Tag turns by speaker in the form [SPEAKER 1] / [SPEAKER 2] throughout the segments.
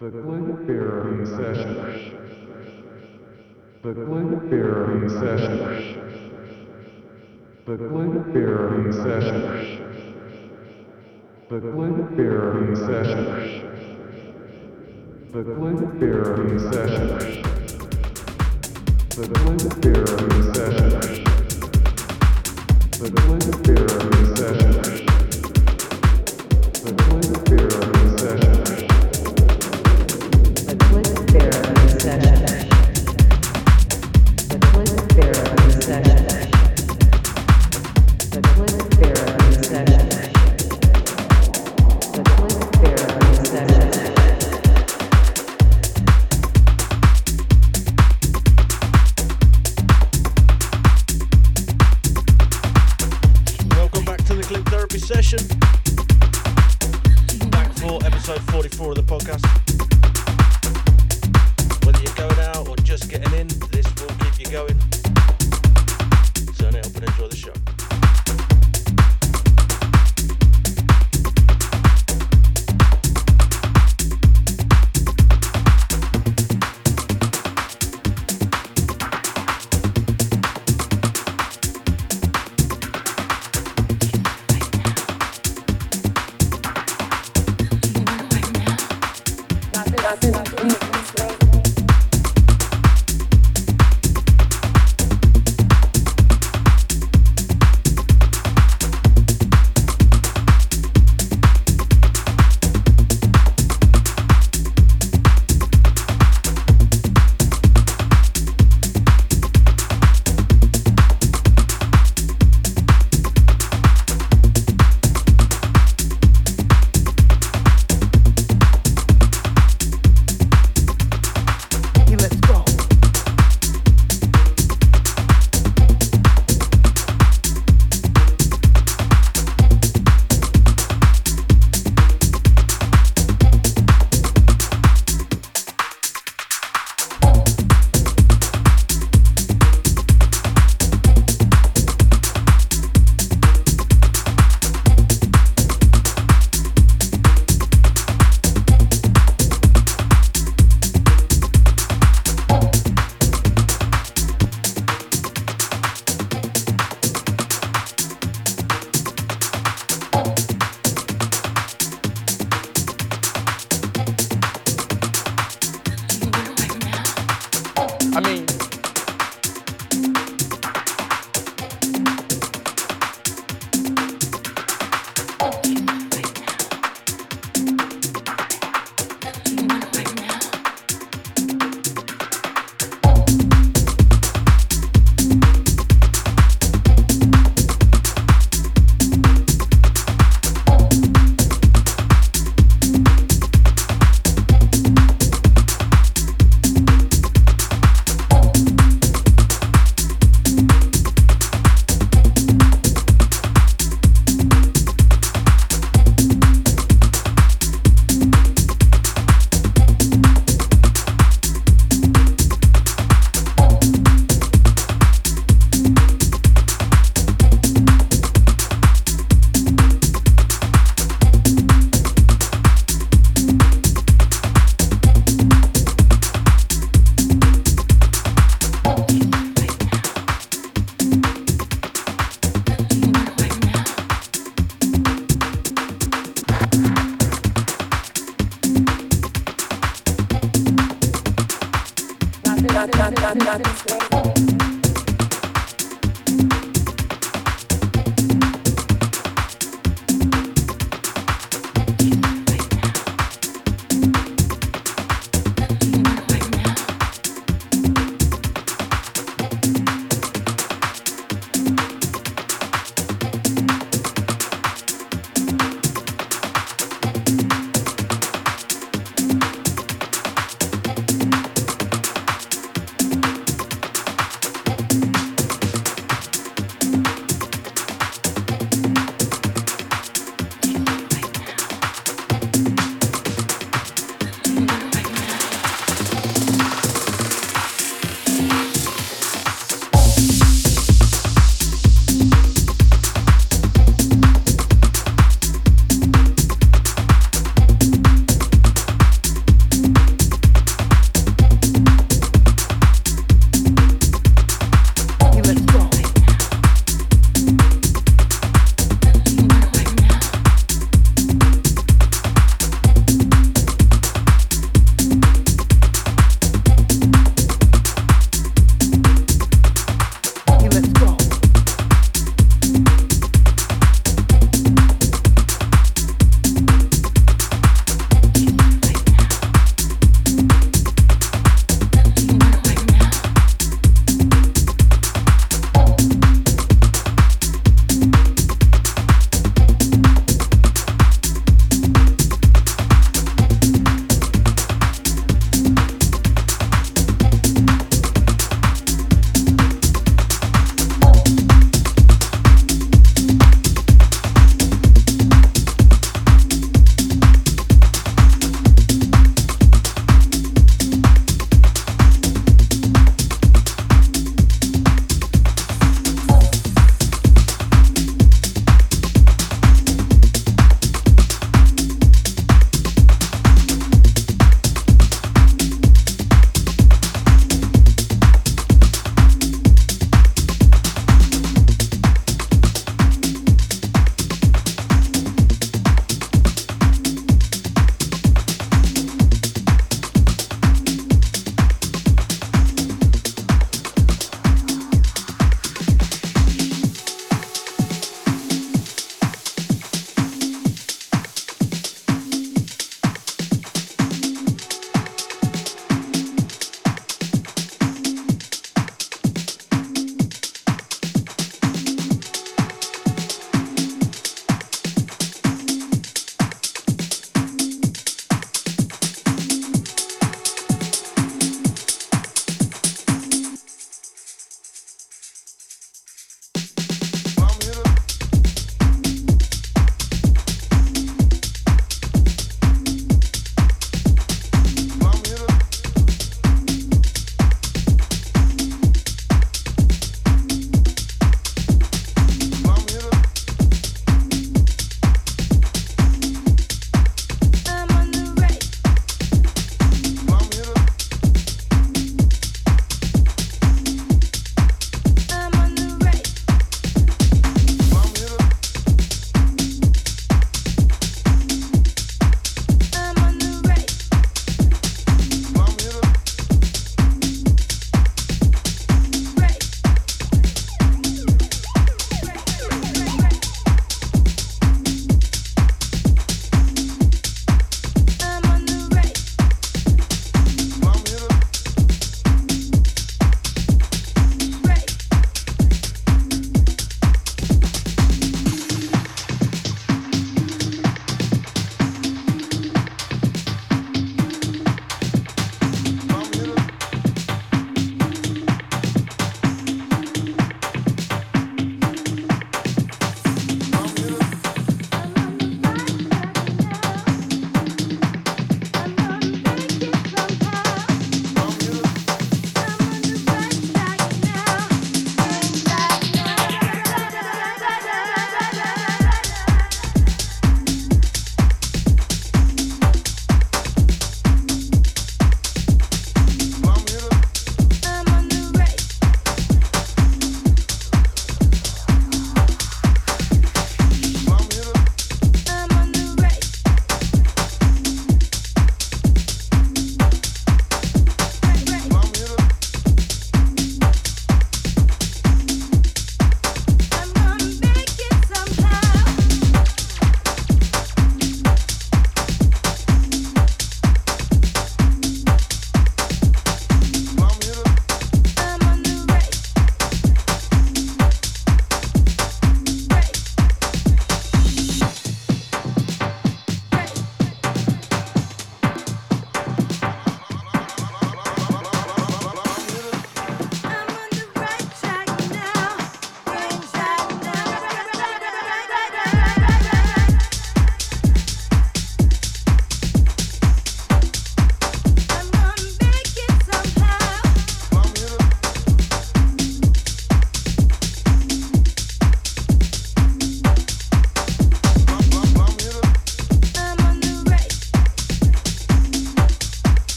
[SPEAKER 1] The Glenferry Session. The Glenferry Session. The Glenferry Session. The Glenferry Session. The Glenferry Session. The Glenferry Session. The Glenferry Session. The
[SPEAKER 2] Glenferry not,
[SPEAKER 3] not, not,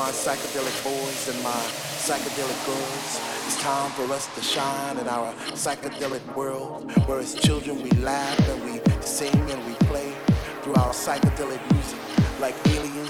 [SPEAKER 3] my psychedelic boys and my psychedelic girls. It's time for us to shine in our psychedelic world, where as children we laugh and we sing and we play through our psychedelic music like aliens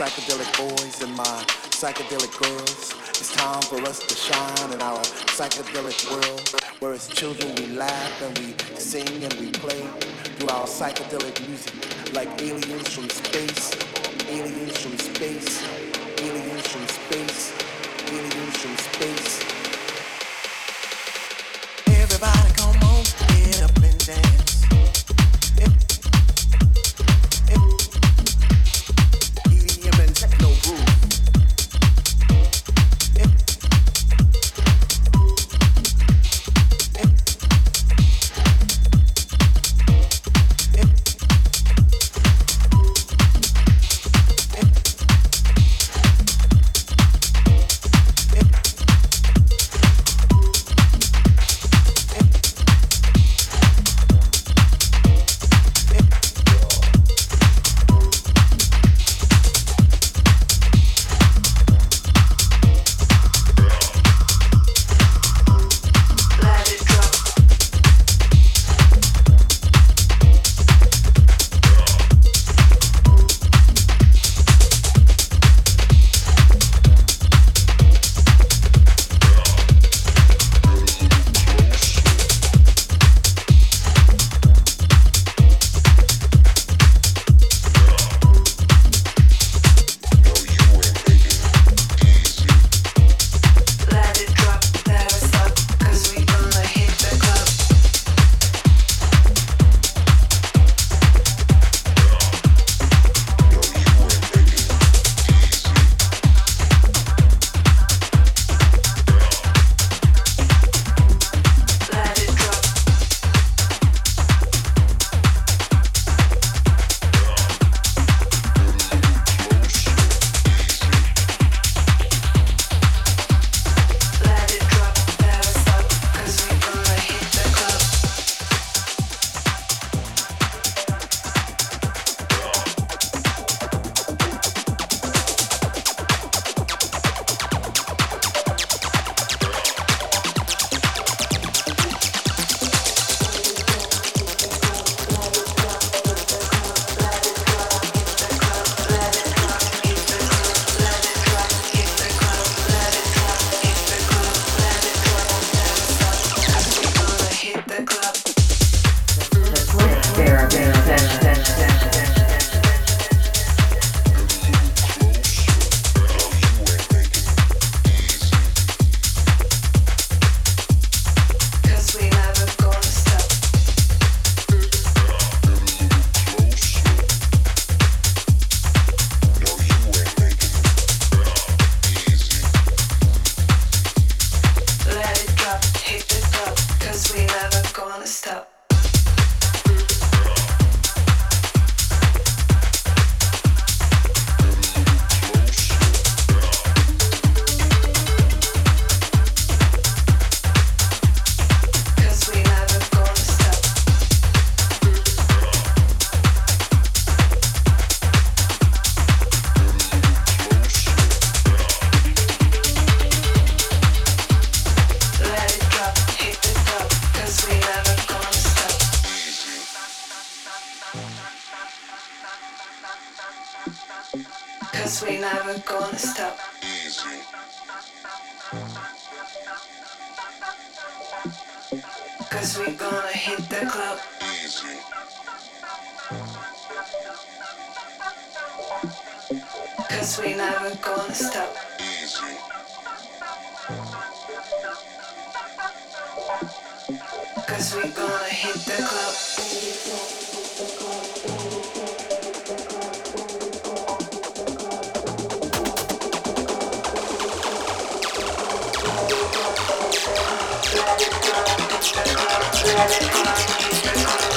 [SPEAKER 3] psychedelic boys and my psychedelic girls. It's time for us to shine in our psychedelic world, where as children we laugh and we sing and we play through our psychedelic music like aliens from space, aliens from space,
[SPEAKER 4] Cause we never gonna stop. Easy. Cause we gonna hit the club. Easy. Cause we never gonna stop.
[SPEAKER 2] なにそれ?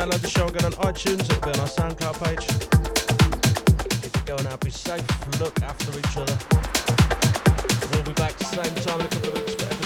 [SPEAKER 2] Download the show and go on iTunes. It'll be on our SoundCloud page. Keep it going out. Be safe. Look after each other. We'll be back same time in a couple of weeks